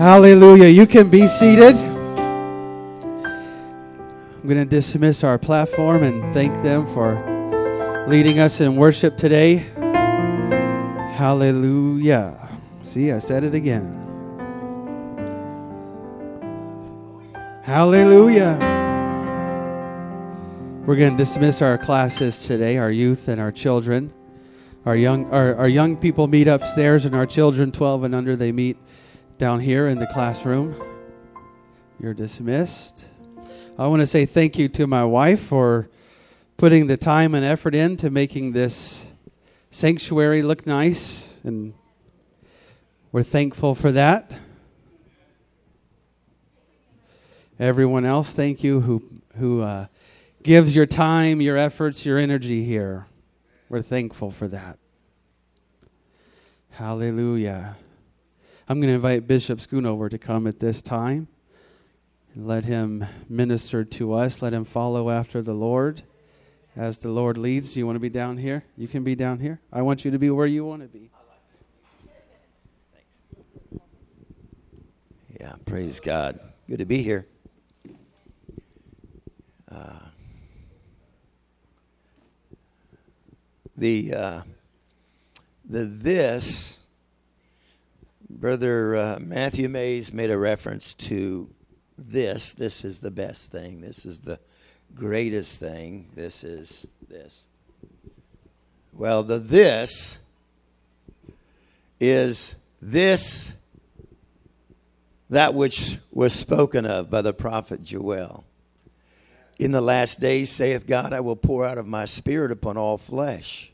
Hallelujah. You can be seated. I'm going to dismiss our platform and thank them for leading us in worship today. Hallelujah. See, I said it again. Hallelujah. We're going to dismiss our classes today, our youth and our children. Our young, our, our young people meet upstairs, and our children, 12 and under, they meet down here in the classroom. You're dismissed. I want to say thank you to my wife for putting the time and effort into making this sanctuary look nice, and we're thankful for that. Everyone else, thank you who who uh, gives your time, your efforts, your energy here. We're thankful for that. Hallelujah. I'm going to invite Bishop Schoonover to come at this time. And let him minister to us. Let him follow after the Lord as the Lord leads. You want to be down here? You can be down here. I want you to be where you want to be. Yeah, praise God. Good to be here. Uh, the uh, the this brother uh, Matthew Mays made a reference to this. This is the best thing. This is the greatest thing. This is this. Well, the this is this that which was spoken of by the prophet Joel. In the last days, saith God, I will pour out of my spirit upon all flesh.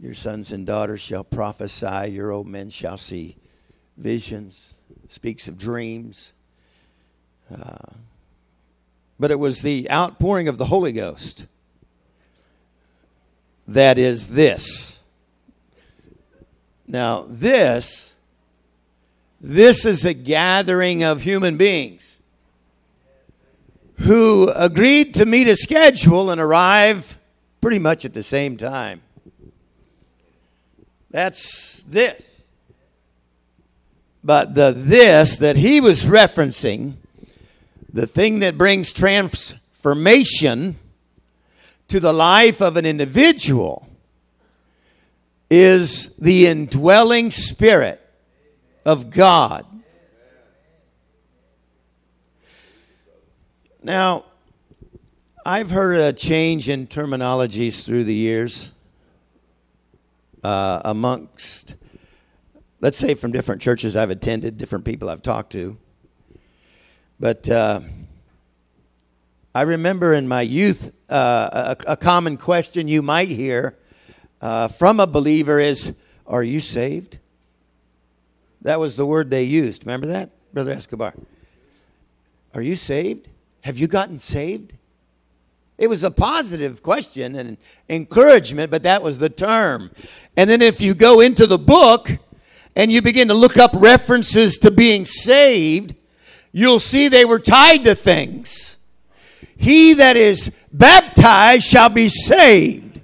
Your sons and daughters shall prophesy, your old men shall see visions, speaks of dreams. Uh, but it was the outpouring of the Holy Ghost that is this. Now, this, this is a gathering of human beings who agreed to meet a schedule and arrive pretty much at the same time. That's this. But the this that he was referencing, the thing that brings transformation to the life of an individual, is the indwelling spirit of God. Now, I've heard a change in terminologies through the years uh, amongst, let's say, from different churches I've attended, different people I've talked to. But uh, I remember in my youth, uh, a, a, common question you might hear uh, from a believer is, Are you saved? That was the word they used. Remember that, Brother Escobar? Are you saved? Have you gotten saved? It was a positive question and encouragement, but that was the term. And then if you go into the book and you begin to look up references to being saved, you'll see they were tied to things. He that is baptized shall be saved.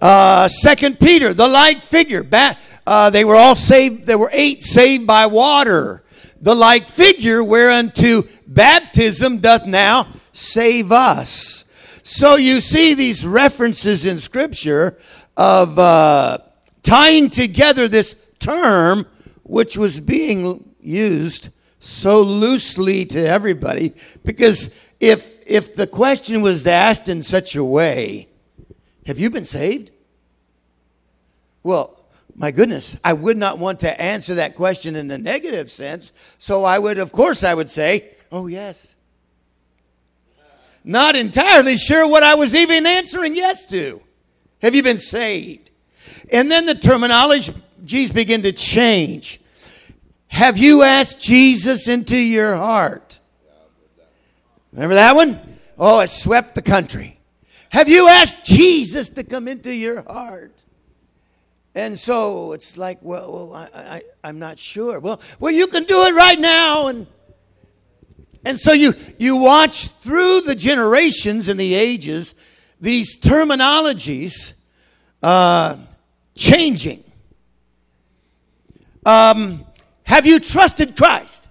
Uh, Second Peter, the like figure. Ba- uh, they were all saved. There were eight saved by water the like figure whereunto baptism doth now save us. So you see these references in Scripture of uh, tying together this term, which was being used so loosely to everybody, because if if the question was asked in such a way, have you been saved? Well, my goodness, I would not want to answer that question in a negative sense. So I would, of course, I would say, oh, yes. Not entirely sure what I was even answering yes to. Have you been saved? And then the terminologies begin to change. Have you asked Jesus into your heart? Remember that one? Oh, it swept the country. Have you asked Jesus to come into your heart? And so it's like, well, well, I, I, am not sure. Well, well, you can do it right now, and and so you you watch through the generations and the ages these terminologies uh, changing. Um, Have you trusted Christ?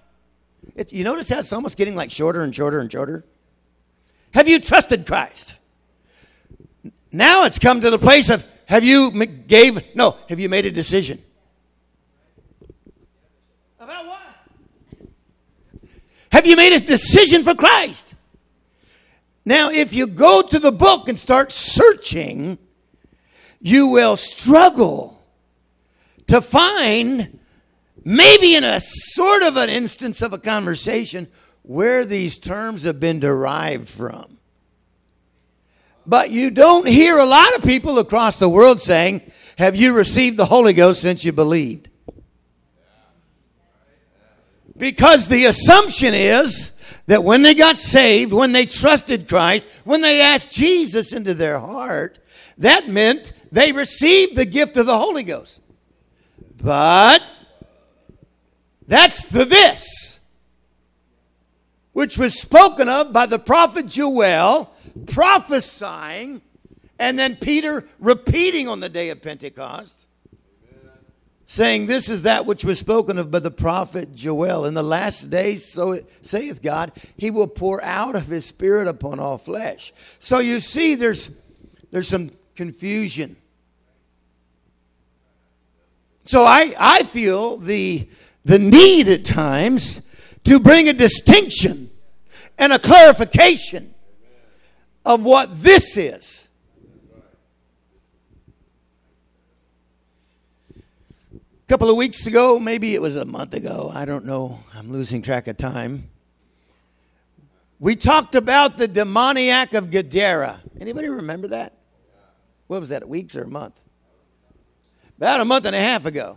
It, you notice how it's almost getting like shorter and shorter and shorter? Have you trusted Christ? Now it's come to the place of have you gave no, have you made a decision? About what? Have you made a decision for Christ? Now, if you go to the book and start searching, you will struggle to find, maybe in a sort of an instance of a conversation, where these terms have been derived from. But you don't hear a lot of people across the world saying, Have you received the Holy Ghost since you believed? Because the assumption is that when they got saved, when they trusted Christ, when they asked Jesus into their heart, that meant they received the gift of the Holy Ghost. But that's the this, which was spoken of by the prophet Joel, prophesying, and then Peter repeating on the day of Pentecost saying, This is that which was spoken of by the prophet Joel. In the last days, so it saith God, he will pour out of his spirit upon all flesh. So you see, there's, there's some confusion. So I, I feel the, the need at times to bring a distinction and a clarification of what this is. A couple of weeks ago, maybe it was a month ago, I don't know, I'm losing track of time. We talked about the demoniac of Gadara. Anybody remember that? What was that, weeks or a month? About a month and a half ago.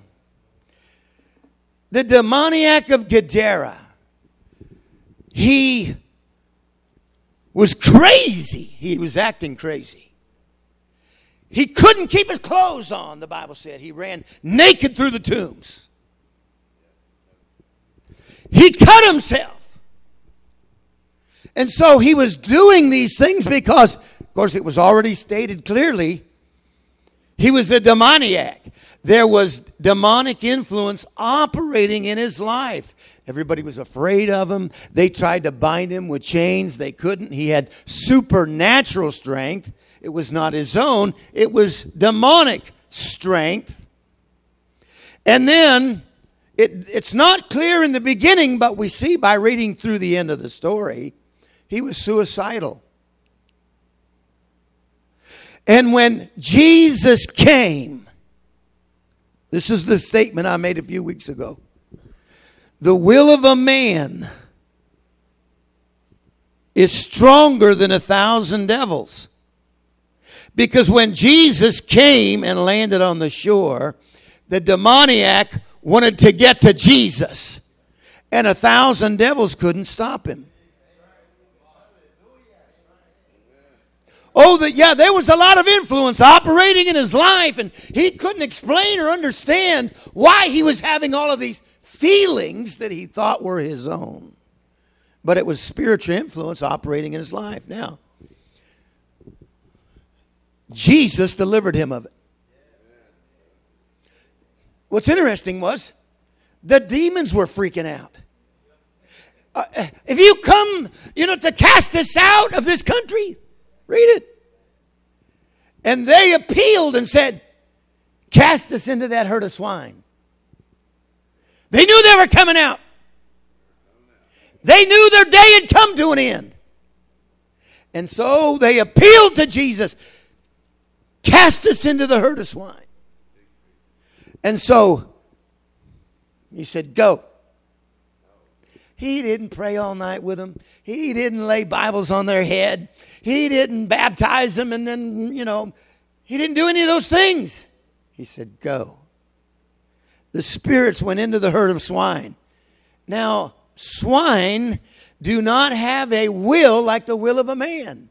The demoniac of Gadara. He was crazy. He was acting crazy. He couldn't keep his clothes on, the Bible said. He ran naked through the tombs. He cut himself. And so he was doing these things because, of course, it was already stated clearly he was a demoniac. There was demonic influence operating in his life. Everybody was afraid of him. They tried to bind him with chains. They couldn't. He had supernatural strength. It was not his own, it was demonic strength. And then it, it's not clear in the beginning, but we see by reading through the end of the story, he was suicidal. And when Jesus came, this is the statement I made a few weeks ago. The will of a man is stronger than a thousand devils. Because when Jesus came and landed on the shore, the demoniac wanted to get to Jesus, and a thousand devils couldn't stop him. Oh, that yeah, there was a lot of influence operating in his life, and he couldn't explain or understand why he was having all of these feelings that he thought were his own. But it was spiritual influence operating in his life. Now, Jesus delivered him of it. What's interesting was the demons were freaking out. Uh, if you come, you know, to cast us out of this country, read it. And they appealed and said, Cast us into that herd of swine. They knew they were coming out. They knew their day had come to an end. And so they appealed to Jesus. Cast us into the herd of swine. And so he said, Go. He didn't pray all night with them. He didn't lay Bibles on their head. He didn't baptize them and then, you know, he didn't do any of those things. He said, Go. The spirits went into the herd of swine. Now, swine do not have a will like the will of a man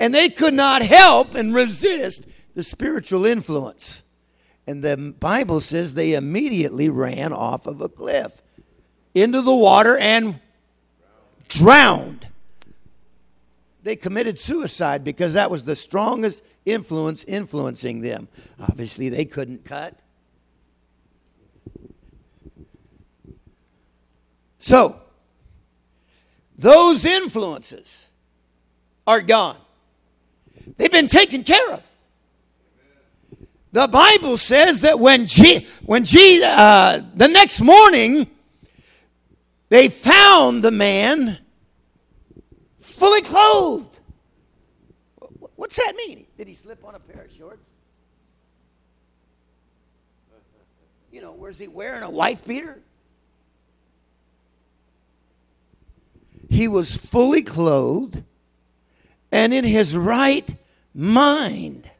and they could not help and resist the spiritual influence. And the Bible says they immediately ran off of a cliff into the water and drowned. They committed suicide because that was the strongest influence influencing them. Obviously, they couldn't cut. So, those influences are gone. They've been taken care of. The Bible says that when G, when G, uh, the next morning, they found the man fully clothed. What's that mean? Did he slip on a pair of shorts? You know, was he wearing a wife beater? He was fully clothed and in his right mind.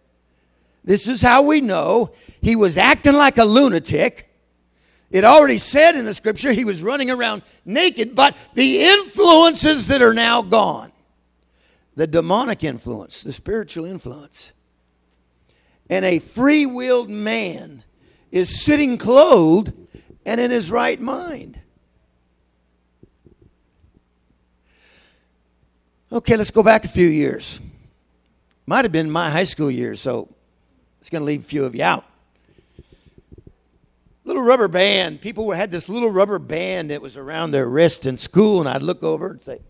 This is how we know he was acting like a lunatic. It already said in the scripture he was running around naked, but the influences that are now gone the demonic influence, the spiritual influence, and a free willed man is sitting clothed and in his right mind. Okay, let's go back a few years. Might have been my high school years, so it's going to leave a few of you out. Little rubber band. People had this little rubber band that was around their wrist in school, and I'd look over and say,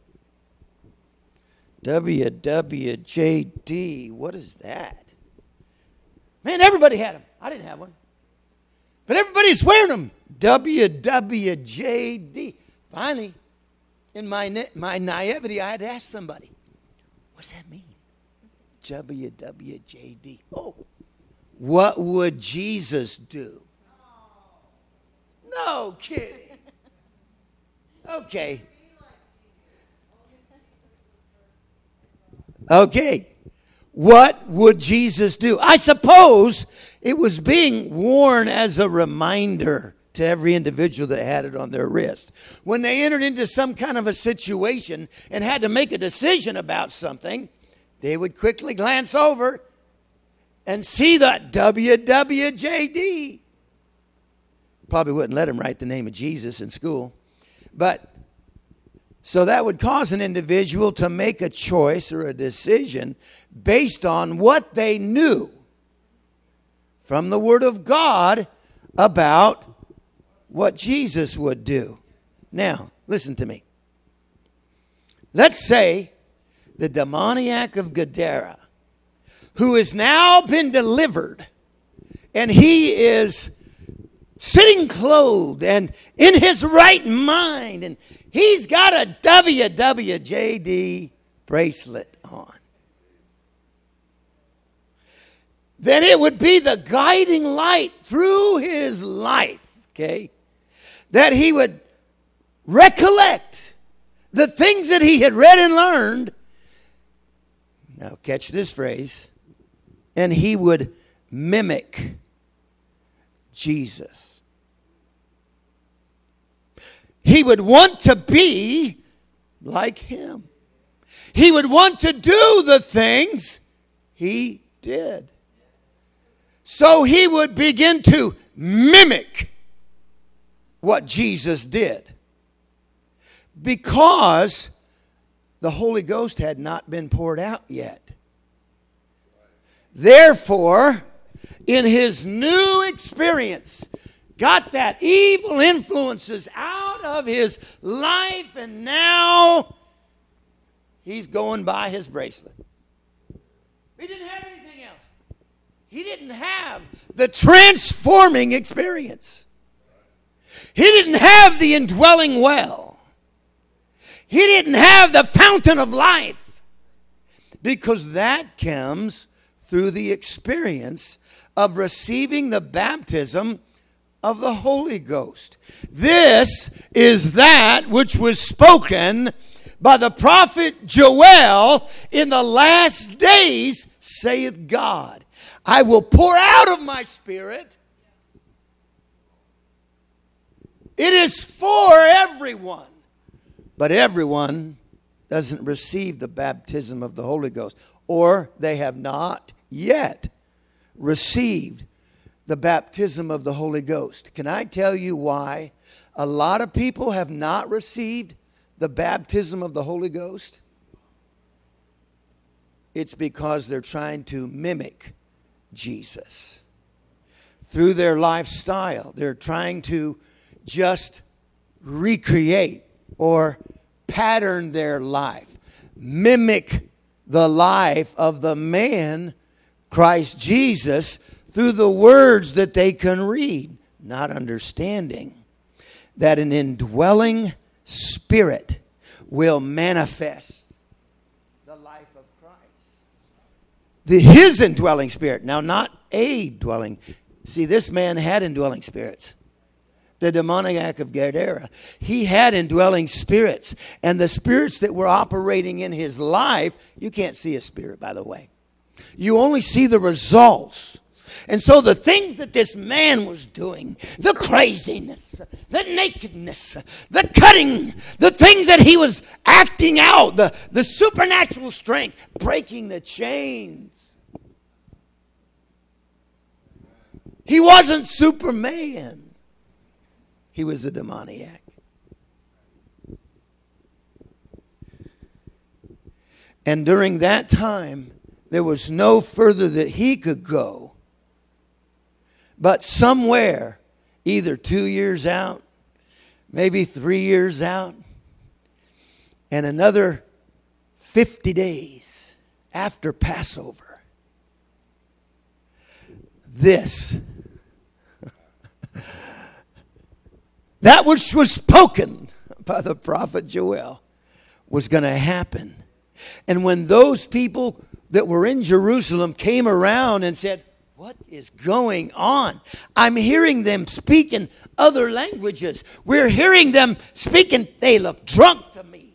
WWJD, what is that? Man, everybody had them. I didn't have one. But everybody's wearing them. WWJD. Finally, in my, my naivety, I had to ask somebody, what's that mean? WWJD. Oh, what would Jesus do? No kidding. Okay. Okay. What would Jesus do? I suppose it was being worn as a reminder to every individual that had it on their wrist. When they entered into some kind of a situation and had to make a decision about something, they would quickly glance over and see that WWJD. Probably wouldn't let him write the name of Jesus in school. But so that would cause an individual to make a choice or a decision based on what they knew from the Word of God about what Jesus would do. Now, listen to me. Let's say the demoniac of Gadara who has now been delivered, and he is sitting clothed and in his right mind, and he's got a WWJD bracelet on. Then it would be the guiding light through his life, okay, that he would recollect the things that he had read and learned. Now, catch this phrase and he would mimic Jesus. He would want to be like him. He would want to do the things he did. So he would begin to mimic what Jesus did. Because the Holy Ghost had not been poured out yet. Therefore, in his new experience, got that evil influences out of his life, and now he's going by his bracelet. He didn't have anything else. He didn't have the transforming experience. He didn't have the indwelling well. He didn't have the fountain of life. Because that comes through the experience of receiving the baptism of the Holy Ghost. This is that which was spoken by the prophet Joel in the last days, saith God. I will pour out of my spirit. It is for everyone, but everyone doesn't receive the baptism of the Holy Ghost, or they have not yet received the baptism of the Holy Ghost. Can I tell you why a lot of people have not received the baptism of the Holy Ghost? It's because they're trying to mimic Jesus. Through their lifestyle, they're trying to just recreate or pattern their life, mimic the life of the man, Christ Jesus, through the words that they can read, not understanding that an indwelling spirit will manifest the life of Christ. The, his indwelling spirit, now not a dwelling. See, this man had indwelling spirits the demoniac of Gadara. He had indwelling spirits, and the spirits that were operating in his life, you can't see a spirit, by the way. You only see the results. And so the things that this man was doing, the craziness, the nakedness, the cutting, the things that he was acting out, the, the supernatural strength, breaking the chains. He wasn't Superman he was a demoniac. And during that time, there was no further that he could go, but somewhere, either two years out, maybe three years out, and another 50 days after Passover. This That which was spoken by the prophet Joel was going to happen. And when those people that were in Jerusalem came around and said, What is going on? I'm hearing them speak in other languages. We're hearing them speaking. They look drunk to me.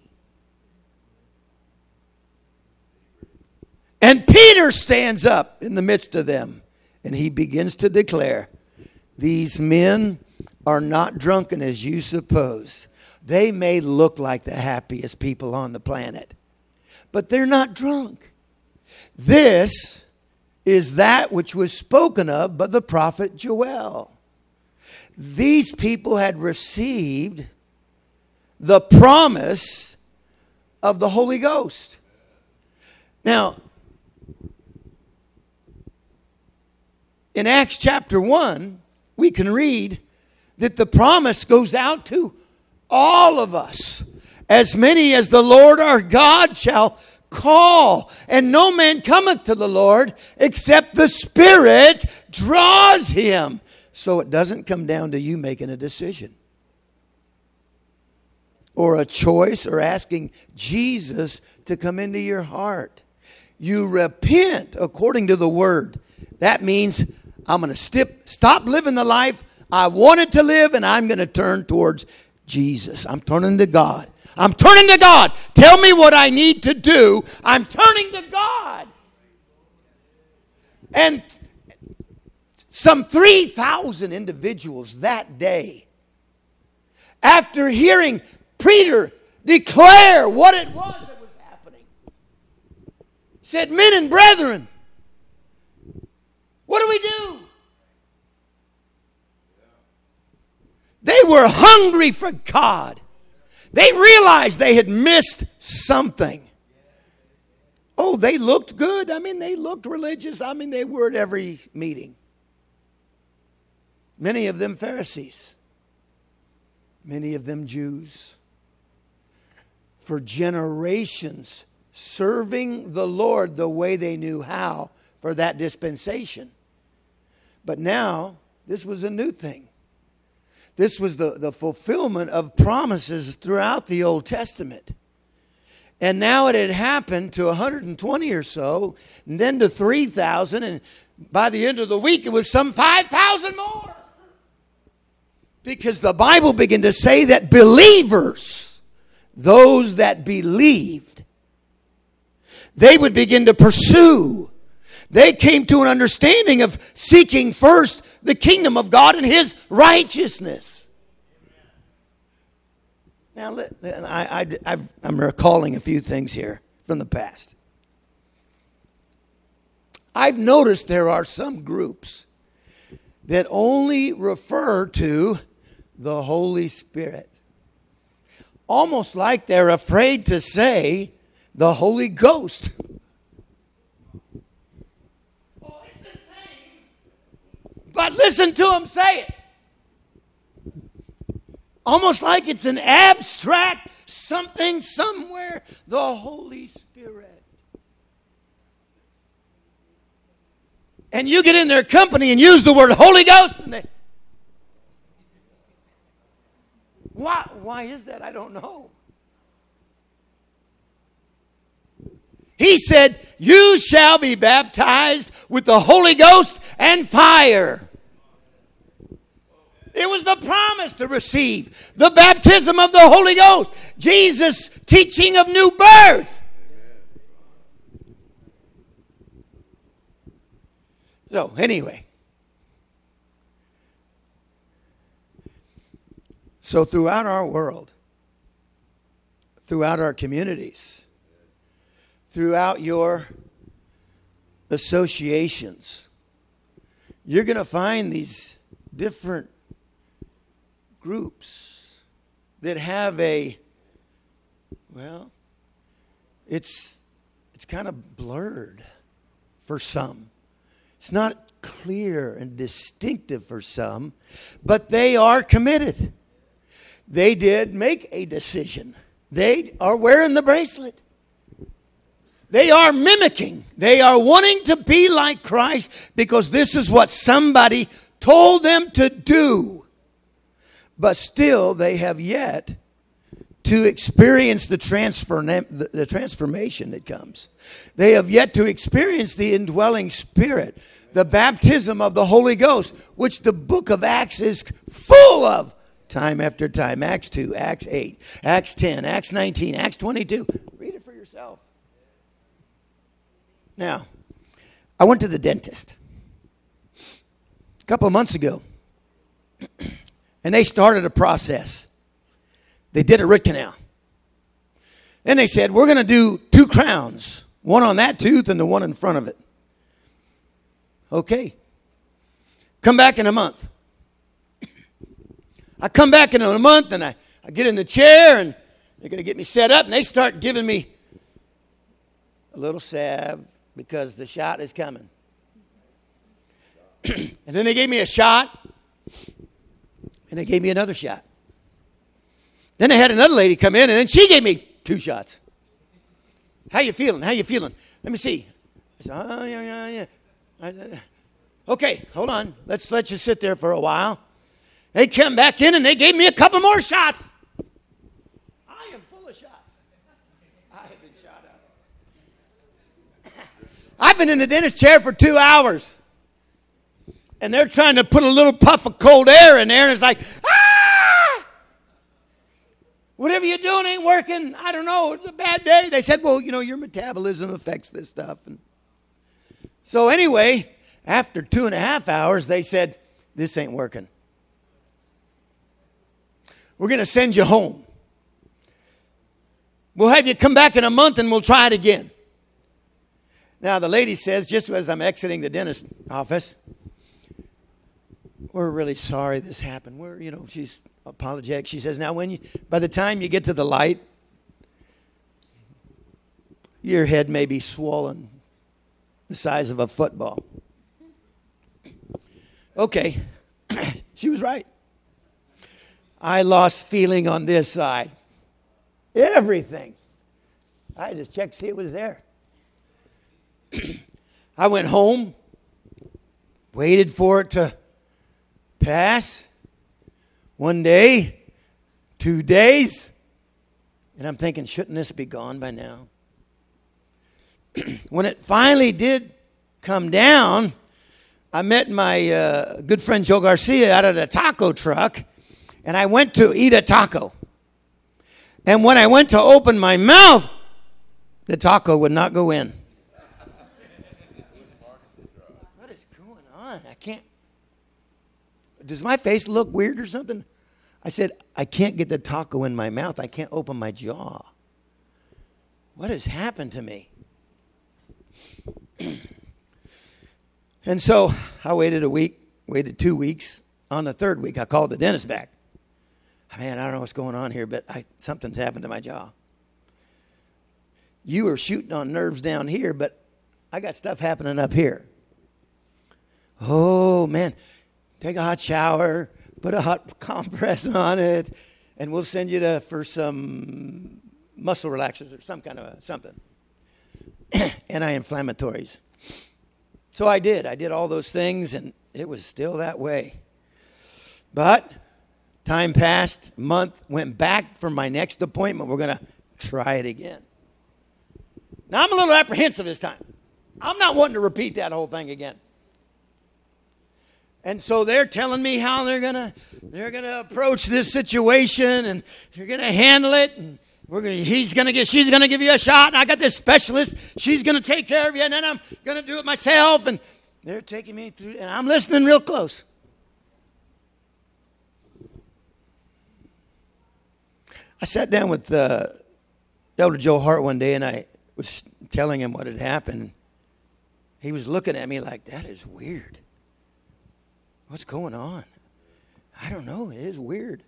And Peter stands up in the midst of them and he begins to declare, These men are not drunken as you suppose. They may look like the happiest people on the planet, but they're not drunk. This is that which was spoken of by the prophet Joel. These people had received the promise of the Holy Ghost. Now, in Acts chapter 1, we can read that the promise goes out to all of us. As many as the Lord our God shall call, and no man cometh to the Lord except the Spirit draws him. So it doesn't come down to you making a decision or a choice or asking Jesus to come into your heart. You repent according to the word. That means I'm going to stop living the life I wanted to live and I'm going to turn towards Jesus. I'm turning to God. I'm turning to God. Tell me what I need to do. I'm turning to God. And some 3,000 individuals that day, after hearing Peter declare what it was that was happening, said, Men and brethren, what do we do? They were hungry for God. They realized they had missed something. Oh, they looked good. I mean, they looked religious. I mean, they were at every meeting. Many of them Pharisees, many of them Jews. For generations, serving the Lord the way they knew how for that dispensation. But now, this was a new thing. This was the, the fulfillment of promises throughout the Old Testament. And now it had happened to 120 or so, and then to 3,000, and by the end of the week it was some 5,000 more. Because the Bible began to say that believers, those that believed, they would begin to pursue. They came to an understanding of seeking first the kingdom of God and his righteousness. Now, I, I, I'm recalling a few things here from the past. I've noticed there are some groups that only refer to the Holy Spirit. Almost like they're afraid to say the Holy Ghost. But listen to him say it. Almost like it's an abstract something somewhere. The Holy Spirit. And you get in their company and use the word Holy Ghost, and they. Why, why is that? I don't know. He said, You shall be baptized with the Holy Ghost and fire. It was the promise to receive the baptism of the Holy Ghost, Jesus' teaching of new birth. So, anyway. So, throughout our world, throughout our communities, throughout your associations, you're going to find these different groups that have a well it's it's kind of blurred for some it's not clear and distinctive for some but they are committed they did make a decision they are wearing the bracelet they are mimicking. They are wanting to be like Christ because this is what somebody told them to do. But still, they have yet to experience the, transfer, the transformation that comes. They have yet to experience the indwelling spirit, the baptism of the Holy Ghost, which the book of Acts is full of time after time. Acts 2, Acts 8, Acts 10, Acts 19, Acts 22. Read it for yourself. Now, I went to the dentist a couple of months ago, and they started a process. They did a root canal. Then they said, We're going to do two crowns, one on that tooth and the one in front of it. Okay. Come back in a month. I come back in a month and I, I get in the chair and they're going to get me set up and they start giving me a little salve, because the shot is coming. and then they gave me a shot, and they gave me another shot. Then they had another lady come in, and then she gave me two shots. How you feeling? How you feeling? Let me see. I said, oh, yeah, yeah, yeah. Okay, hold on. Let's let you sit there for a while. They came back in and they gave me a couple more shots. I am full of shots. I have been shot out. I've been in the dentist chair for two hours. And they're trying to put a little puff of cold air in there, and it's like, ah! Whatever you're doing ain't working. I don't know. It's a bad day. They said, well, you know, your metabolism affects this stuff. And so, anyway, after two and a half hours, they said, this ain't working. We're going to send you home. We'll have you come back in a month and we'll try it again. Now, the lady says, just as I'm exiting the dentist office, we're really sorry this happened. We're, you know, she's apologetic. She says, now, when you, by the time you get to the light, your head may be swollen the size of a football. Okay, she was right. I lost feeling on this side. Everything. I just checked see it was there. I went home, waited for it to pass. One day, two days, and I'm thinking, shouldn't this be gone by now? when it finally did come down, I met my uh, good friend Joe Garcia out of the taco truck, and I went to eat a taco. And when I went to open my mouth, the taco would not go in. Does my face look weird or something? I said, I can't get the taco in my mouth. I can't open my jaw. What has happened to me? and so I waited a week, waited two weeks. On the third week, I called the dentist back. Man, I don't know what's going on here, but I, something's happened to my jaw. You are shooting on nerves down here, but I got stuff happening up here. Oh, man take a hot shower, put a hot compress on it, and we'll send you to for some muscle relaxers or some kind of a, something, anti-inflammatories. So I did. I did all those things, and it was still that way. But time passed, month went back for my next appointment. We're going to try it again. Now I'm a little apprehensive this time. I'm not wanting to repeat that whole thing again. And so they're telling me how they're gonna they're gonna approach this situation and they're gonna handle it and we're gonna he's gonna get she's gonna give you a shot and I got this specialist she's gonna take care of you and then I'm gonna do it myself and they're taking me through and I'm listening real close. I sat down with uh, Elder Joe Hart one day and I was telling him what had happened. He was looking at me like, that is weird. What's going on? I don't know. It is weird.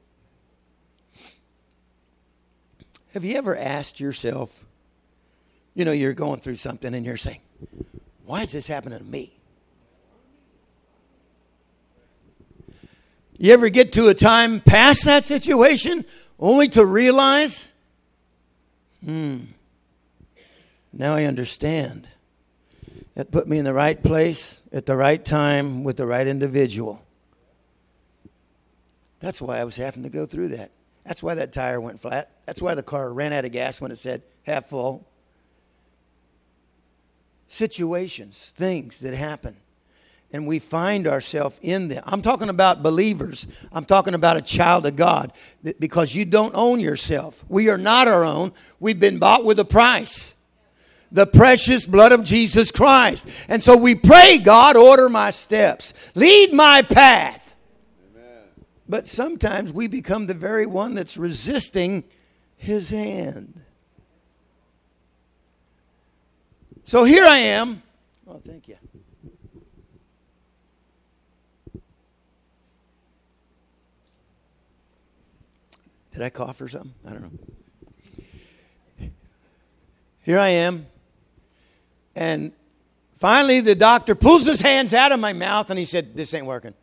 Have you ever asked yourself, you know, you're going through something and you're saying, why is this happening to me? You ever get to a time past that situation only to realize, hmm, now I understand. It put me in the right place at the right time with the right individual. That's why I was having to go through that. That's why that tire went flat. That's why the car ran out of gas when it said half full. Situations, things that happen. And we find ourselves in them. I'm talking about believers. I'm talking about a child of God because you don't own yourself. We are not our own. We've been bought with a price the precious blood of Jesus Christ. And so we pray, God, order my steps, lead my path. Amen. But sometimes we become the very one that's resisting his hand. So here I am. Oh, thank you. Did I cough or something? I don't know. Here I am and finally, the doctor pulls his hands out of my mouth and he said, This ain't working.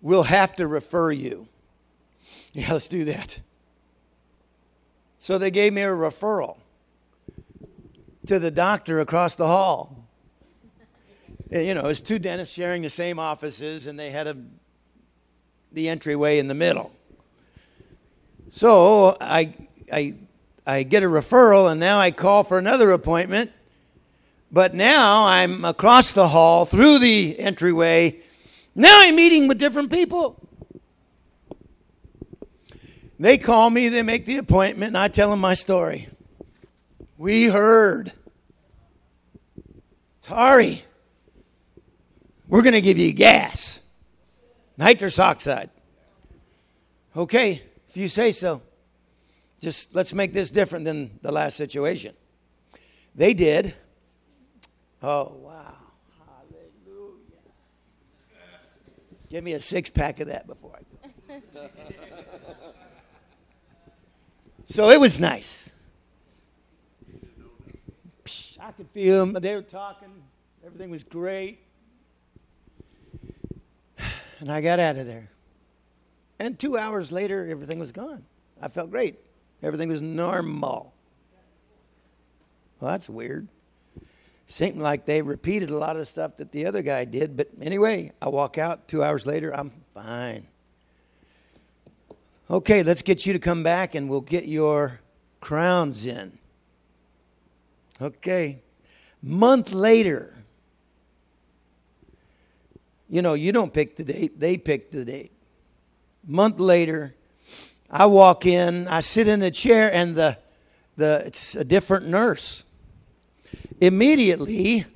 We'll have to refer you. Yeah, let's do that. So they gave me a referral to the doctor across the hall. You know, it's two dentists sharing the same offices, and they had a, the entryway in the middle. So I, I, I get a referral, and now I call for another appointment but now I'm across the hall through the entryway. Now I'm meeting with different people. They call me, they make the appointment, and I tell them my story. We heard. Tari, we're going to give you gas, nitrous oxide. Okay, if you say so. Just let's make this different than the last situation. They did. Oh, wow. Hallelujah. Give me a six pack of that before I go. so it was nice. I could feel them. They were talking. Everything was great. And I got out of there. And two hours later, everything was gone. I felt great. Everything was normal. Well, that's weird seemed like they repeated a lot of stuff that the other guy did. But anyway, I walk out two hours later, I'm fine. Okay, let's get you to come back and we'll get your crowns in. Okay. Month later, you know, you don't pick the date, they pick the date. Month later, I walk in, I sit in the chair, and the, the it's a different nurse. Immediately,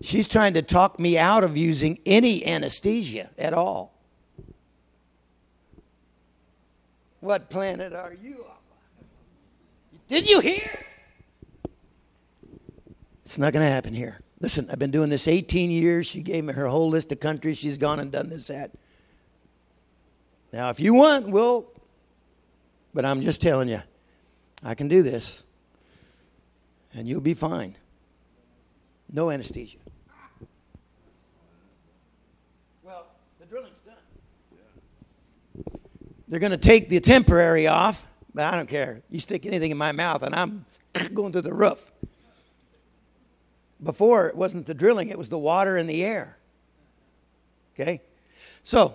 she's trying to talk me out of using any anesthesia at all. What planet are you on? Did you hear? It's not going to happen here. Listen, I've been doing this 18 years. She gave me her whole list of countries she's gone and done this at. Now, if you want, we'll, but I'm just telling you, I can do this, and you'll be fine. No anesthesia. Well, the drilling's done. They're going to take the temporary off, but I don't care. You stick anything in my mouth, and I'm going through the roof. Before, it wasn't the drilling, it was the water and the air. Okay? So,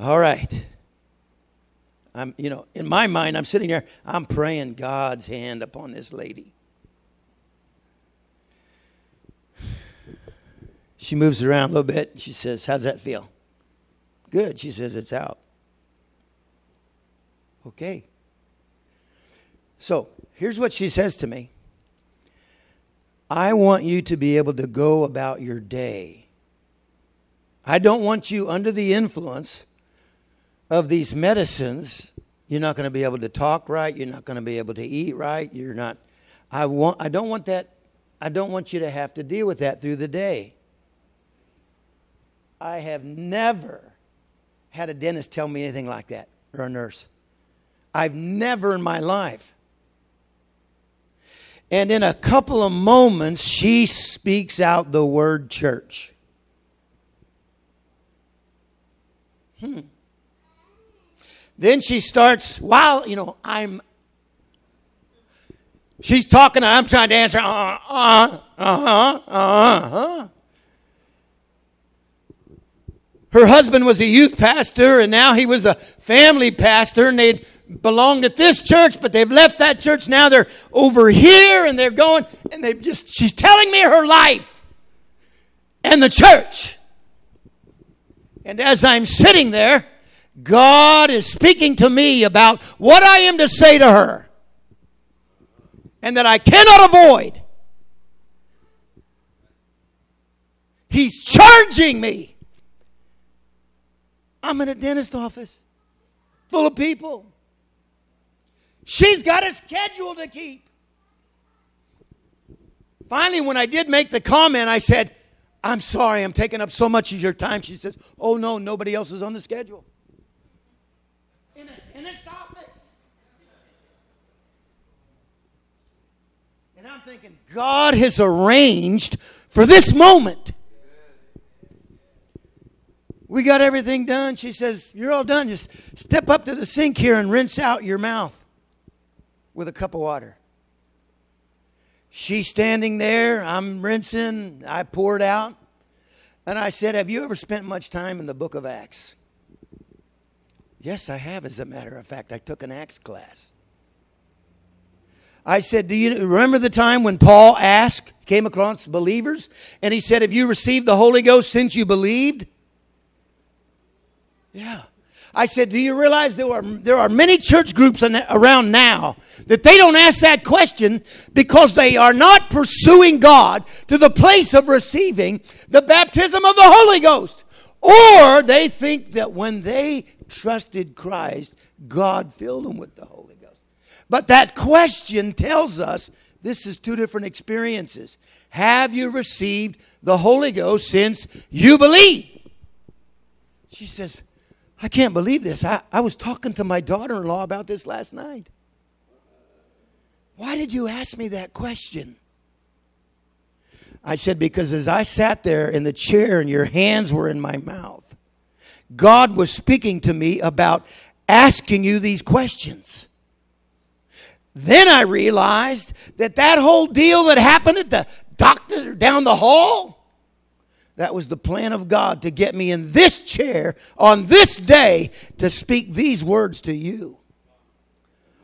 all right. I'm, you know, in my mind, I'm sitting there, I'm praying God's hand upon this lady. She moves around a little bit. And she says, How's that feel? Good. She says, It's out. Okay. So here's what she says to me I want you to be able to go about your day. I don't want you under the influence of these medicines. You're not going to be able to talk right. You're not going to be able to eat right. You're not. I want. I don't want that. I don't want you to have to deal with that through the day. I have never had a dentist tell me anything like that or a nurse. I've never in my life. And in a couple of moments, she speaks out the word church. Hmm. Then she starts, while, you know, I'm. She's talking, I'm trying to answer, uh uh, uh huh, uh huh. Her husband was a youth pastor, and now he was a family pastor, and they'd belonged at this church, but they've left that church. Now they're over here, and they're going, and they just, she's telling me her life and the church. And as I'm sitting there, God is speaking to me about what I am to say to her and that I cannot avoid. He's charging me I'm in a dentist office full of people. She's got a schedule to keep. Finally, when I did make the comment, I said, I'm sorry, I'm taking up so much of your time. She says, Oh, no, nobody else is on the schedule. In dentist office. And I'm thinking, God has arranged for this moment. We got everything done. She says, You're all done. Just step up to the sink here and rinse out your mouth with a cup of water. She's standing there. I'm rinsing. I poured out. And I said, Have you ever spent much time in the book of Acts? Yes, I have, as a matter of fact. I took an Acts class. I said, Do you remember the time when Paul asked, came across believers, and he said, Have you received the Holy Ghost since you believed? Yeah. I said, Do you realize there are, there are many church groups around now that they don't ask that question because they are not pursuing God to the place of receiving the baptism of the Holy Ghost? Or they think that when they trusted Christ, God filled them with the Holy Ghost. But that question tells us this is two different experiences. Have you received the Holy Ghost since you believe? She says, I can't believe this. I, I was talking to my daughter in law about this last night. Why did you ask me that question? I said, Because as I sat there in the chair and your hands were in my mouth, God was speaking to me about asking you these questions. Then I realized that that whole deal that happened at the doctor down the hall that was the plan of God to get me in this chair on this day to speak these words to you.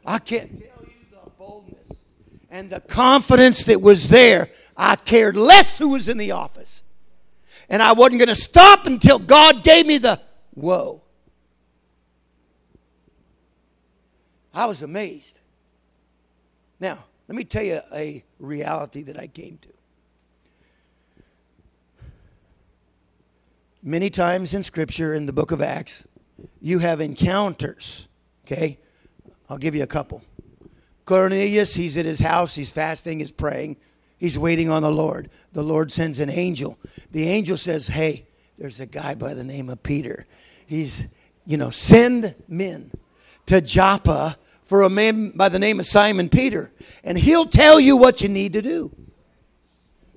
I can't tell you the boldness and the confidence that was there. I cared less who was in the office. And I wasn't going to stop until God gave me the whoa. I was amazed. Now, let me tell you a reality that I came to. Many times in Scripture, in the book of Acts, you have encounters. Okay? I'll give you a couple. Cornelius, he's at his house, he's fasting, he's praying, he's waiting on the Lord. The Lord sends an angel. The angel says, Hey, there's a guy by the name of Peter. He's, you know, send men to Joppa for a man by the name of Simon Peter, and he'll tell you what you need to do.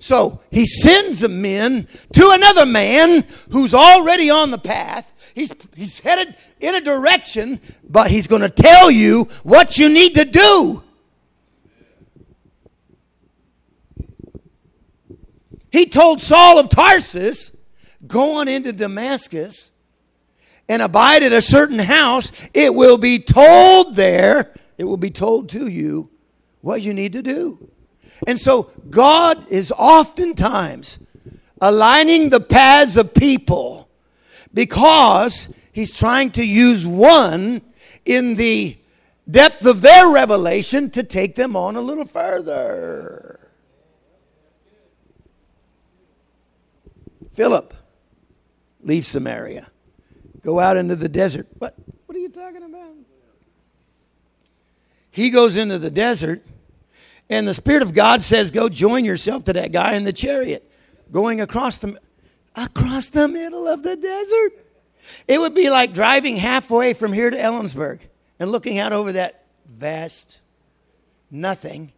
So he sends a men to another man who's already on the path. He's, he's headed in a direction, but he's going to tell you what you need to do. He told Saul of Tarsus, Go on into Damascus and abide at a certain house. It will be told there, it will be told to you what you need to do. And so God is oftentimes aligning the paths of people because he's trying to use one in the depth of their revelation to take them on a little further. Philip leaves Samaria. Go out into the desert. What? What are you talking about? He goes into the desert and the Spirit of God says, Go join yourself to that guy in the chariot going across the, across the middle of the desert. It would be like driving halfway from here to Ellensburg and looking out over that vast nothing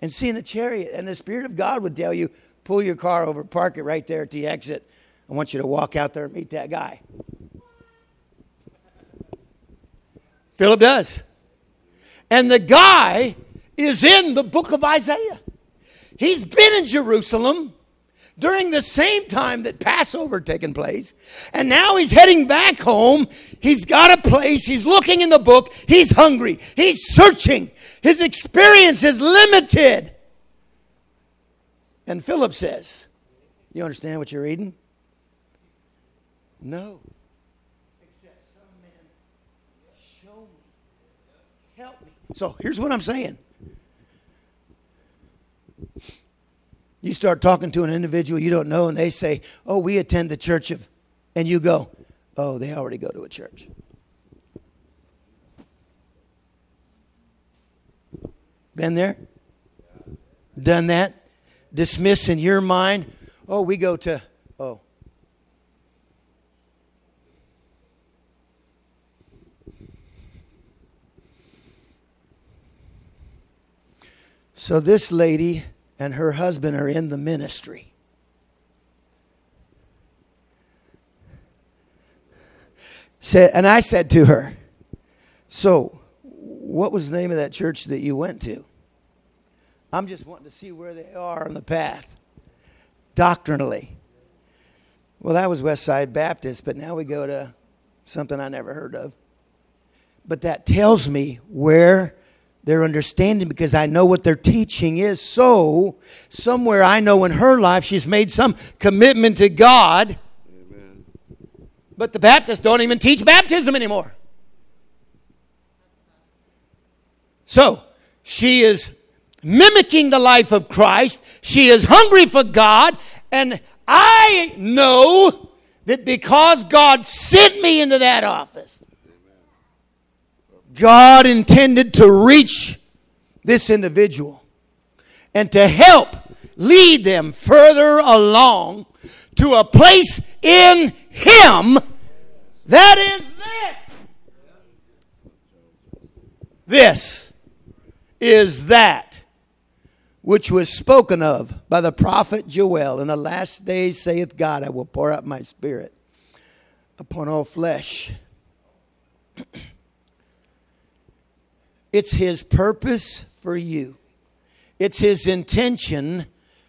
and seeing a chariot. And the Spirit of God would tell you, pull your car over, park it right there at the exit. I want you to walk out there and meet that guy. Philip does. And the guy is in the book of Isaiah. He's been in Jerusalem during the same time that Passover taken place. And now he's heading back home. He's got a place. He's looking in the book. He's hungry. He's searching. His experience is limited. And Philip says, You understand what you're reading? No. Except some men show me. Help me. So here's what I'm saying. You start talking to an individual you don't know, and they say, Oh, we attend the church of, and you go, Oh, they already go to a church. Been there? Done that? Dismiss in your mind, Oh, we go to, oh. So this lady and her husband are in the ministry. Said, and I said to her, So, what was the name of that church that you went to? I'm just wanting to see where they are on the path, doctrinally. Well, that was Westside Baptist, but now we go to something I never heard of. But that tells me where their understanding because I know what their teaching is. So, somewhere I know in her life she's made some commitment to God. Amen. But the Baptists don't even teach baptism anymore. So, she is mimicking the life of Christ. She is hungry for God. And I know that because God sent me into that office, God intended to reach this individual and to help lead them further along to a place in Him that is this. This is that which was spoken of by the prophet Joel. In the last days, saith God, I will pour out my spirit upon all flesh. It's His purpose for you, it's His intention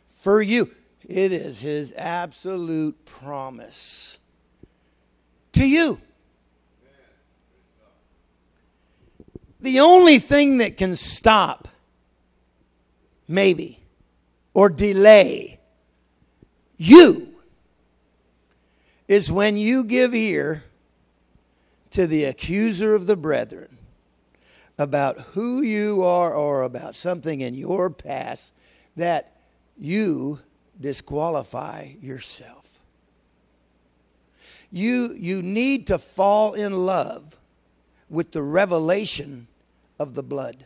for you. It is His absolute promise to you. The only thing that can stop, maybe, or delay you is when you give ear to the accuser of the brethren about who you are or about something in your past that you disqualify yourself. You, you need to fall in love with the revelation of the blood.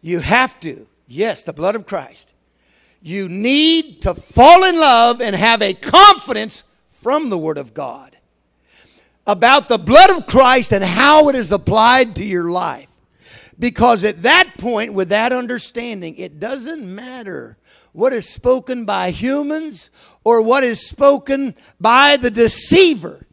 You have to. Yes, the blood of Christ. You need to fall in love and have a confidence from the Word of God about the blood of Christ and how it is applied to your life. Because at that point, with that understanding, it doesn't matter what is spoken by humans or what is spoken by the deceiver.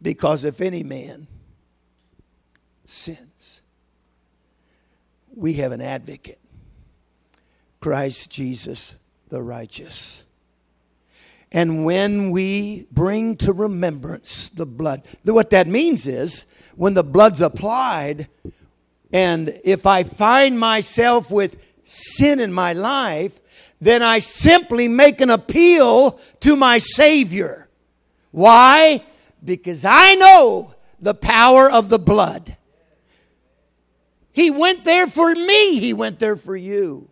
Because if any man sins, we have an advocate, Christ Jesus the righteous. And when we bring to remembrance the blood, what that means is when the blood's applied, and if I find myself with sin in my life, then I simply make an appeal to my Savior. Why? Because I know the power of the blood. He went there for me, He went there for you.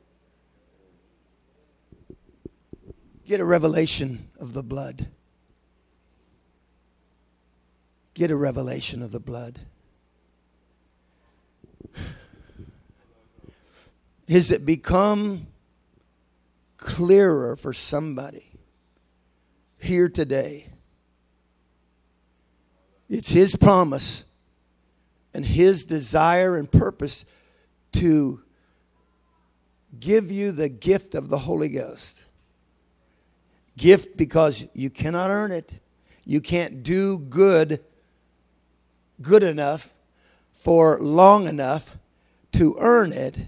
Get a revelation of the blood. Get a revelation of the blood. Has it become clearer for somebody here today? It's His promise and His desire and purpose to give you the gift of the Holy Ghost gift because you cannot earn it. You can't do good good enough for long enough to earn it.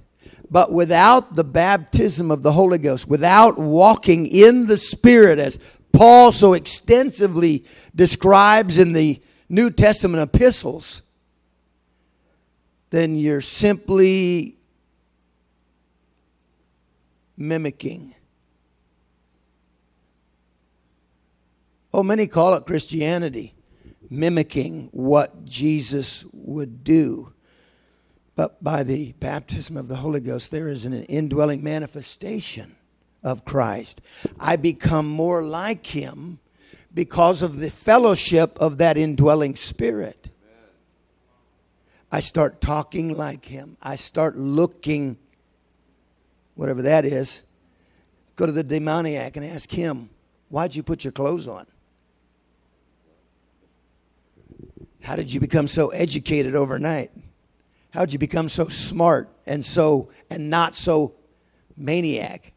But without the baptism of the Holy Ghost, without walking in the Spirit, as Paul so extensively describes in the New Testament epistles, then you're simply mimicking Oh, many call it Christianity, mimicking what Jesus would do. But by the baptism of the Holy Ghost, there is an indwelling manifestation of Christ. I become more like Him because of the fellowship of that indwelling Spirit. I start talking like Him. I start looking, whatever that is. Go to the demoniac and ask him, Why'd you put your clothes on? How did you become so educated overnight? How did you become so smart and so and not so maniac?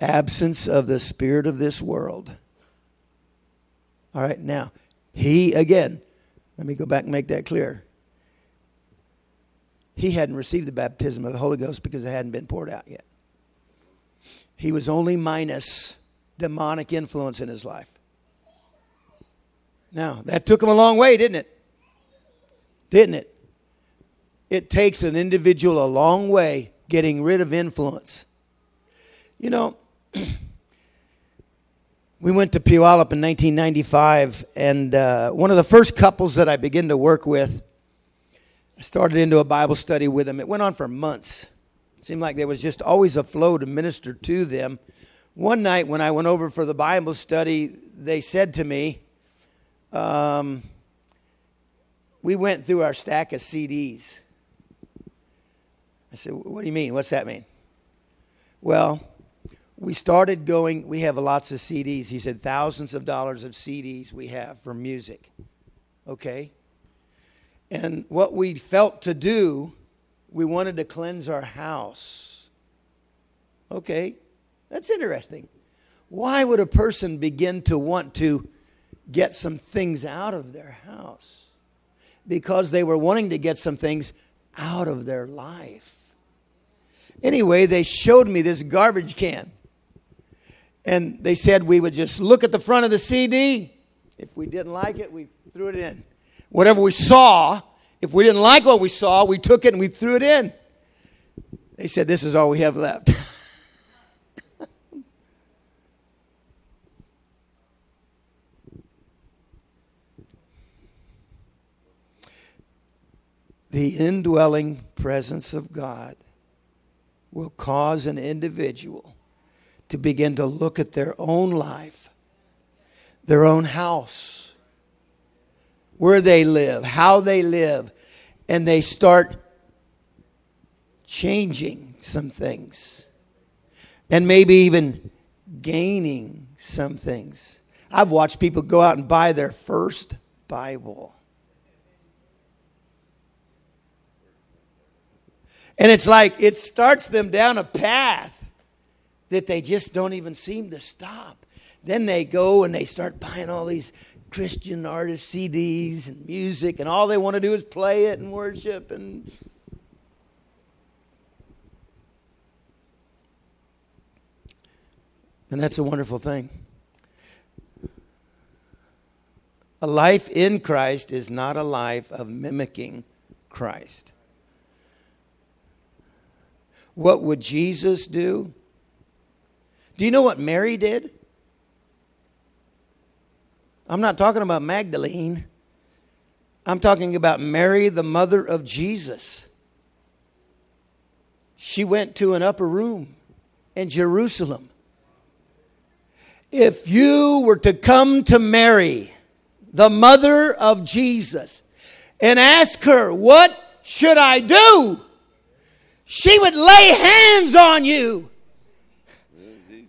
Absence of the spirit of this world. All right, now, he again, let me go back and make that clear. He hadn't received the baptism of the Holy Ghost because it hadn't been poured out yet. He was only minus demonic influence in his life. Now, that took him a long way, didn't it? Didn't it? It takes an individual a long way getting rid of influence. You know, we went to Puyallup in 1995, and uh, one of the first couples that I began to work with, I started into a Bible study with them. It went on for months. It seemed like there was just always a flow to minister to them. One night when I went over for the Bible study, they said to me, um, we went through our stack of CDs. I said, What do you mean? What's that mean? Well, we started going, we have lots of CDs. He said, thousands of dollars of CDs we have for music. Okay? And what we felt to do, we wanted to cleanse our house. Okay? That's interesting. Why would a person begin to want to get some things out of their house because they were wanting to get some things out of their life. Anyway, they showed me this garbage can. And they said we would just look at the front of the CD. If we didn't like it, we threw it in. Whatever we saw, if we didn't like what we saw, we took it and we threw it in. They said, This is all we have left. the indwelling presence of God will cause an individual to begin to look at their own life, their own house, where they live, how they live, and they start changing some things and maybe even gaining some things. I've watched people go out and buy their first Bible. And it's like it starts them down a path that they just don't even seem to stop. Then they go and they start buying all these Christian artist CDs and music, and all they want to do is play it and worship and. And that's a wonderful thing. A life in Christ is not a life of mimicking Christ. What would Jesus do? Do you know what Mary did? I'm not talking about Magdalene. I'm talking about Mary, the mother of Jesus. She went to an upper room in Jerusalem. If you were to come to Mary, the mother of Jesus, and ask her, What should I do? She would lay hands on you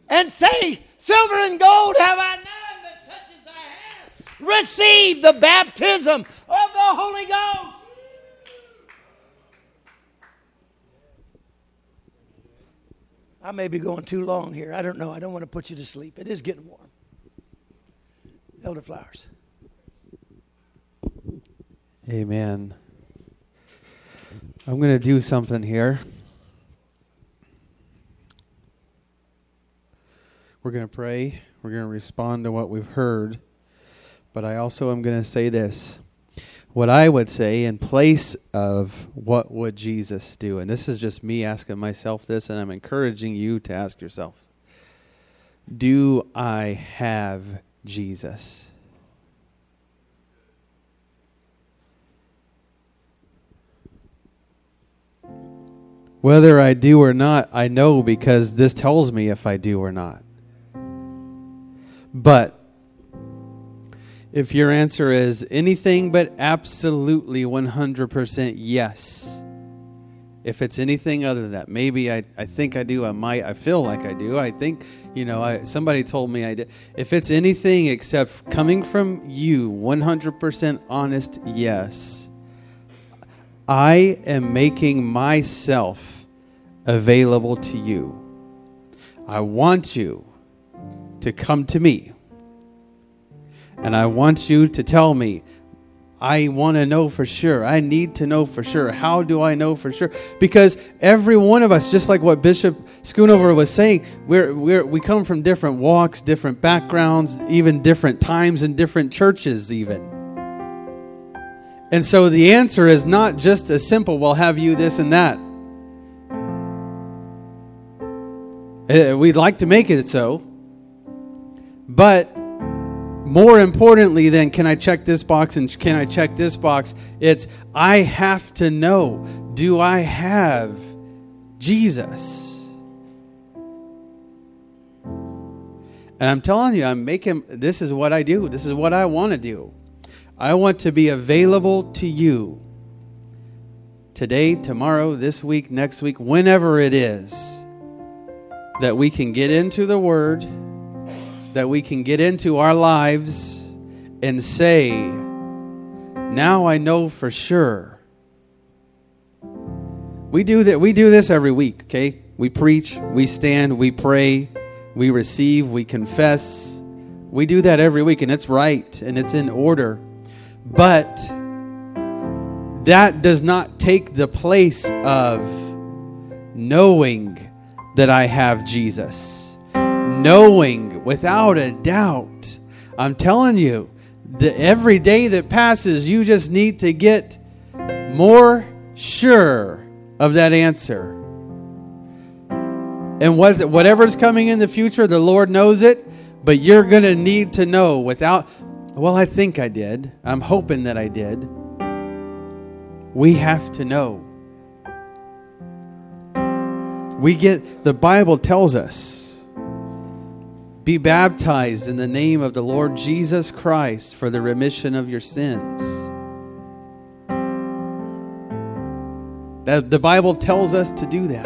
and say, Silver and gold have I none, but such as I have. Receive the baptism of the Holy Ghost. I may be going too long here. I don't know. I don't want to put you to sleep. It is getting warm. Elder Flowers. Amen. I'm going to do something here. We're going to pray. We're going to respond to what we've heard. But I also am going to say this. What I would say in place of what would Jesus do? And this is just me asking myself this, and I'm encouraging you to ask yourself Do I have Jesus? Whether I do or not, I know because this tells me if I do or not. But if your answer is anything but absolutely 100% yes, if it's anything other than that, maybe I, I think I do, I might, I feel like I do, I think, you know, I, somebody told me I did. If it's anything except coming from you, 100% honest yes, I am making myself available to you. I want you to come to me. And I want you to tell me, I want to know for sure. I need to know for sure. How do I know for sure? Because every one of us, just like what Bishop Schoonover was saying, we're, we're, we come from different walks, different backgrounds, even different times and different churches, even. And so the answer is not just as simple, well, have you this and that. Eh, we'd like to make it so. But more importantly than can I check this box and can I check this box, it's I have to know do I have Jesus? And I'm telling you, I'm making this is what I do. This is what I want to do. I want to be available to you today, tomorrow, this week, next week, whenever it is that we can get into the Word that we can get into our lives and say, now I know for sure. We do that we do this every week, okay? We preach, we stand, we pray, we receive, we confess. We do that every week and it's right and it's in order. But that does not take the place of knowing that I have Jesus knowing without a doubt. I'm telling you, that every day that passes, you just need to get more sure of that answer. And what, whatever's coming in the future, the Lord knows it, but you're going to need to know without, well, I think I did. I'm hoping that I did. We have to know. We get, the Bible tells us be baptized in the name of the Lord Jesus Christ for the remission of your sins. That the Bible tells us to do that.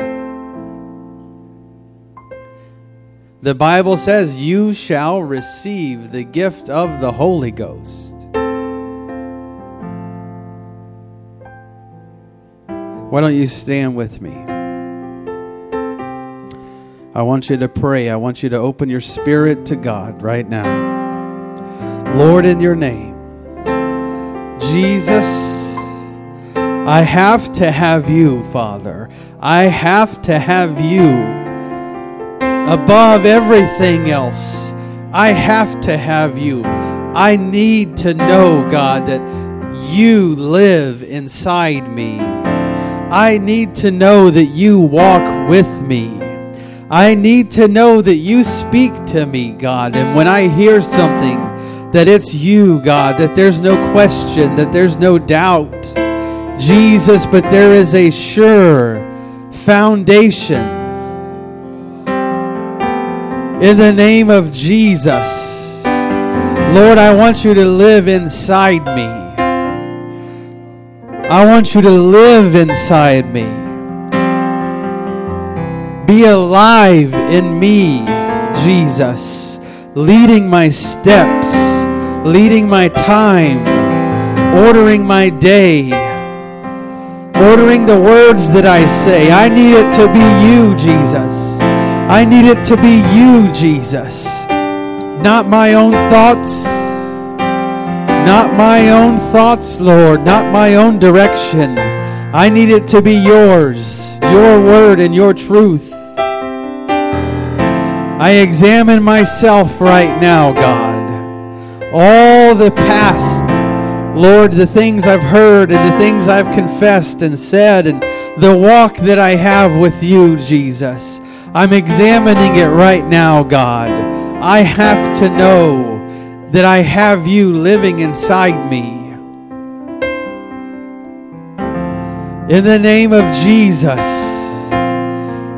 The Bible says, You shall receive the gift of the Holy Ghost. Why don't you stand with me? I want you to pray. I want you to open your spirit to God right now. Lord, in your name, Jesus, I have to have you, Father. I have to have you above everything else. I have to have you. I need to know, God, that you live inside me. I need to know that you walk with me. I need to know that you speak to me, God. And when I hear something, that it's you, God, that there's no question, that there's no doubt, Jesus, but there is a sure foundation. In the name of Jesus, Lord, I want you to live inside me. I want you to live inside me. Be alive in me, Jesus, leading my steps, leading my time, ordering my day, ordering the words that I say. I need it to be you, Jesus. I need it to be you, Jesus. Not my own thoughts not my own thoughts, Lord, not my own direction. I need it to be yours, your word and your truth. I examine myself right now, God. All the past, Lord, the things I've heard and the things I've confessed and said, and the walk that I have with you, Jesus. I'm examining it right now, God. I have to know that I have you living inside me. In the name of Jesus,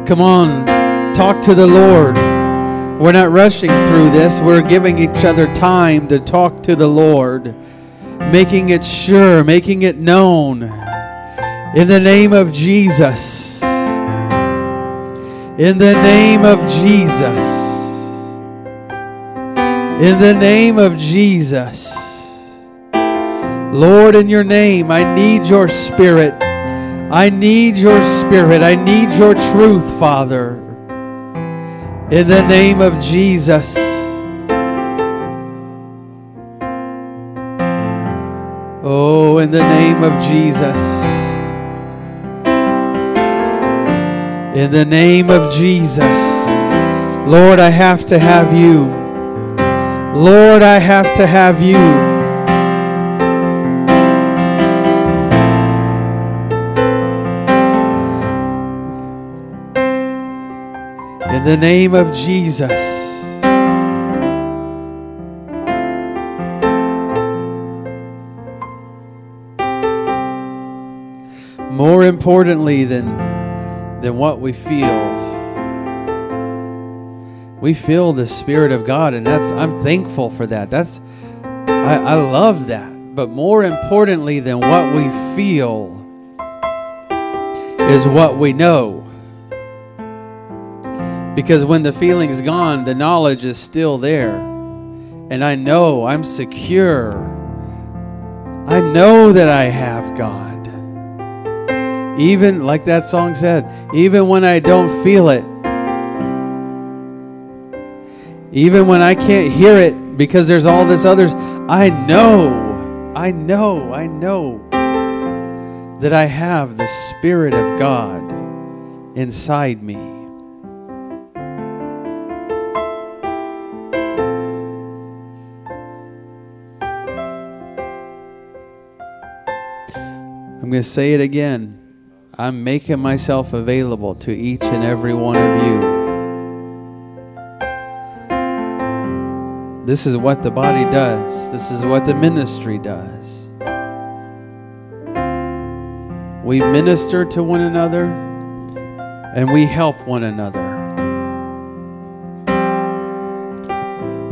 come on, talk to the Lord. We're not rushing through this, we're giving each other time to talk to the Lord, making it sure, making it known. In the name of Jesus. In the name of Jesus. In the name of Jesus. Lord, in your name, I need your spirit. I need your spirit. I need your truth, Father. In the name of Jesus. Oh, in the name of Jesus. In the name of Jesus. Lord, I have to have you. Lord, I have to have you. In the name of Jesus. More importantly than, than what we feel we feel the Spirit of God, and that's I'm thankful for that. That's I, I love that. But more importantly than what we feel is what we know. Because when the feeling's gone, the knowledge is still there. And I know I'm secure. I know that I have God. Even like that song said, even when I don't feel it, even when I can't hear it because there's all this others, I know, I know, I know that I have the Spirit of God inside me. Going to say it again. I'm making myself available to each and every one of you. This is what the body does. This is what the ministry does. We minister to one another and we help one another.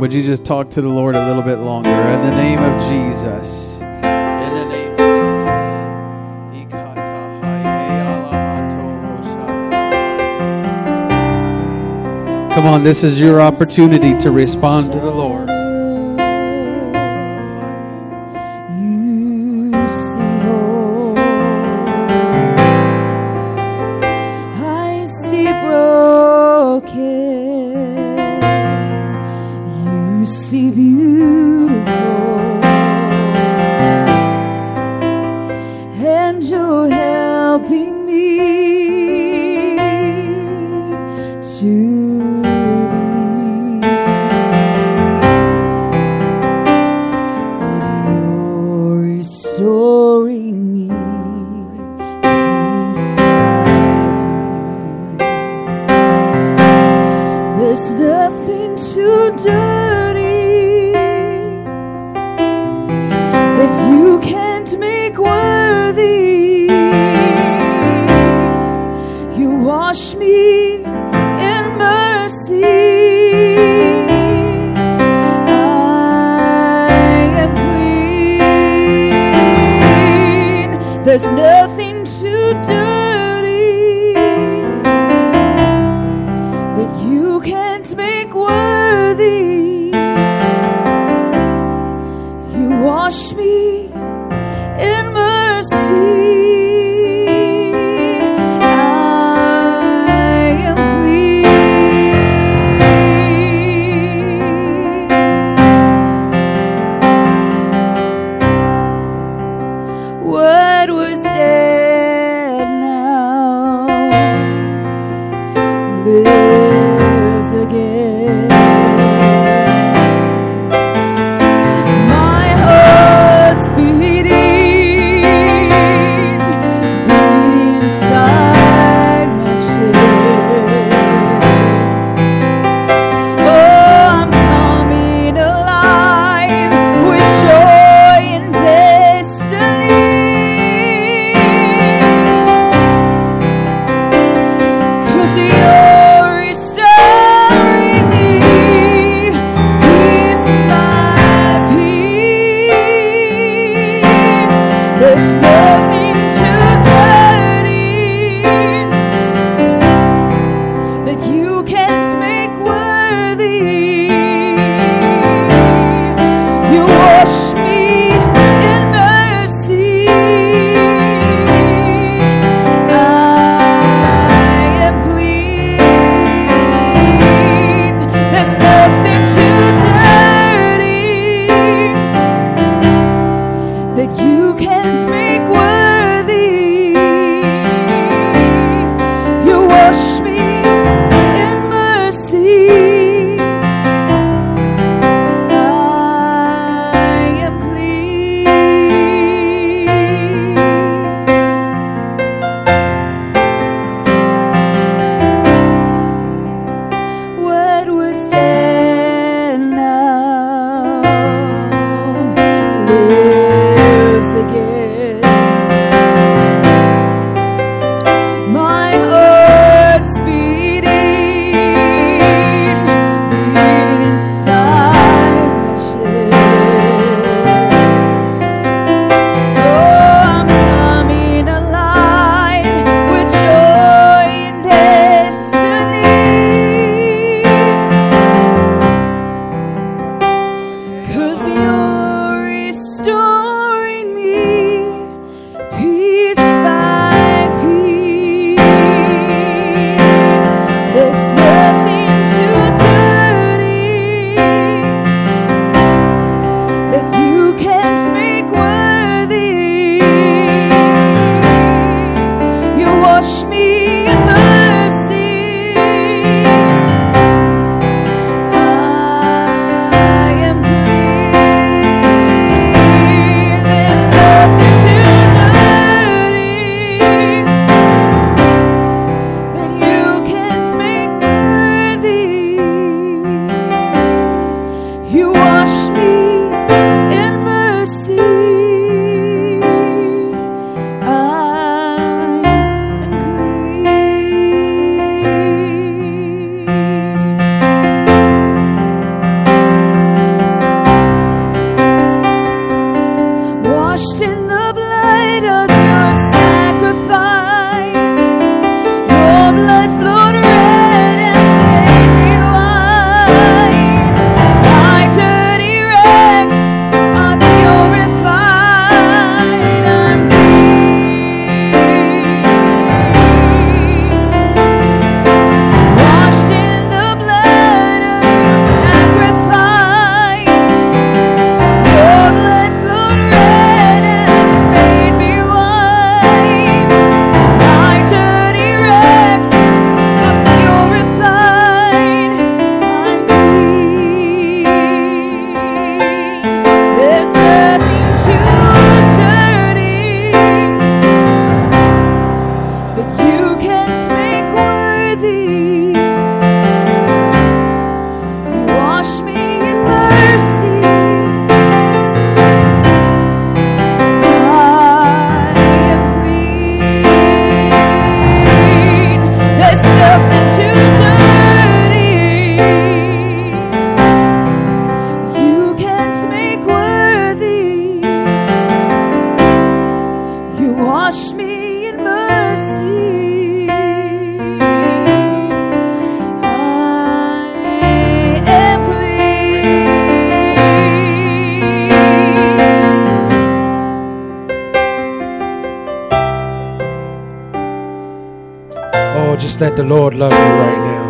Would you just talk to the Lord a little bit longer? In the name of Jesus. Come on, this is your opportunity to respond to the Lord. Let the Lord love you right now.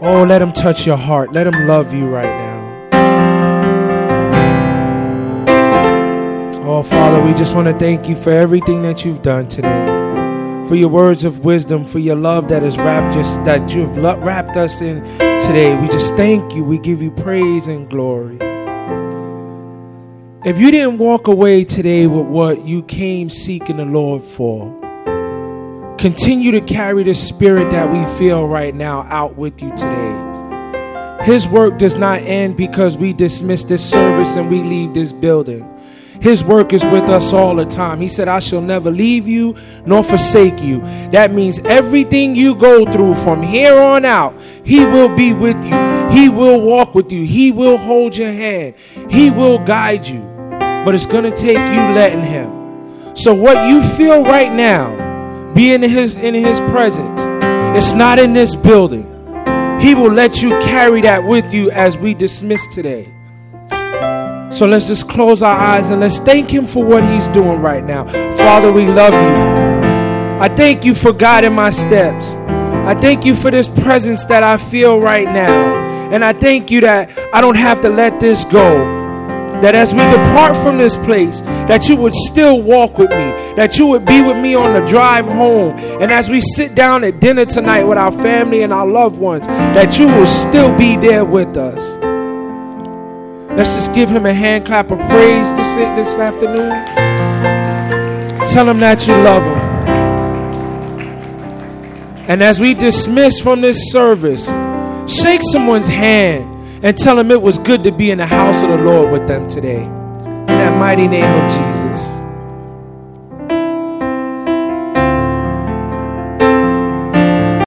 Oh, let Him touch your heart. Let Him love you right now. Oh, Father, we just want to thank you for everything that you've done today. For your words of wisdom, for your love that is wrapped just that you've wrapped us in today. We just thank you. We give you praise and glory. If you didn't walk away today with what you came seeking the Lord for, continue to carry the spirit that we feel right now out with you today. His work does not end because we dismiss this service and we leave this building. His work is with us all the time. He said, I shall never leave you nor forsake you. That means everything you go through from here on out, He will be with you. He will walk with you. He will hold your hand. He will guide you. But it's going to take you letting Him. So, what you feel right now, being in His, in his presence, it's not in this building. He will let you carry that with you as we dismiss today. So let's just close our eyes and let's thank Him for what He's doing right now. Father, we love you. I thank you for guiding my steps. I thank you for this presence that I feel right now. And I thank you that I don't have to let this go. That as we depart from this place, that you would still walk with me, that you would be with me on the drive home, and as we sit down at dinner tonight with our family and our loved ones, that you will still be there with us. Let's just give him a hand clap of praise this, this afternoon. Tell him that you love him. And as we dismiss from this service, shake someone's hand and tell them it was good to be in the house of the Lord with them today. In that mighty name of Jesus.